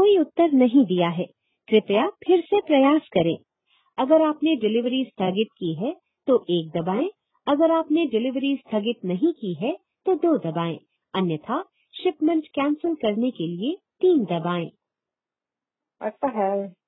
कोई उत्तर नहीं दिया है। कृपया फिर से प्रयास करें। अगर आपने डिलीवरी स्थगित की है तो एक दबाएँ। अगर आपने डिलीवरी स्थगित नहीं की है तो दो दबाएँ। अन्यथा शिपमेंट कैंसिल करने के लिए तीन दबाएँ। ऐसा है।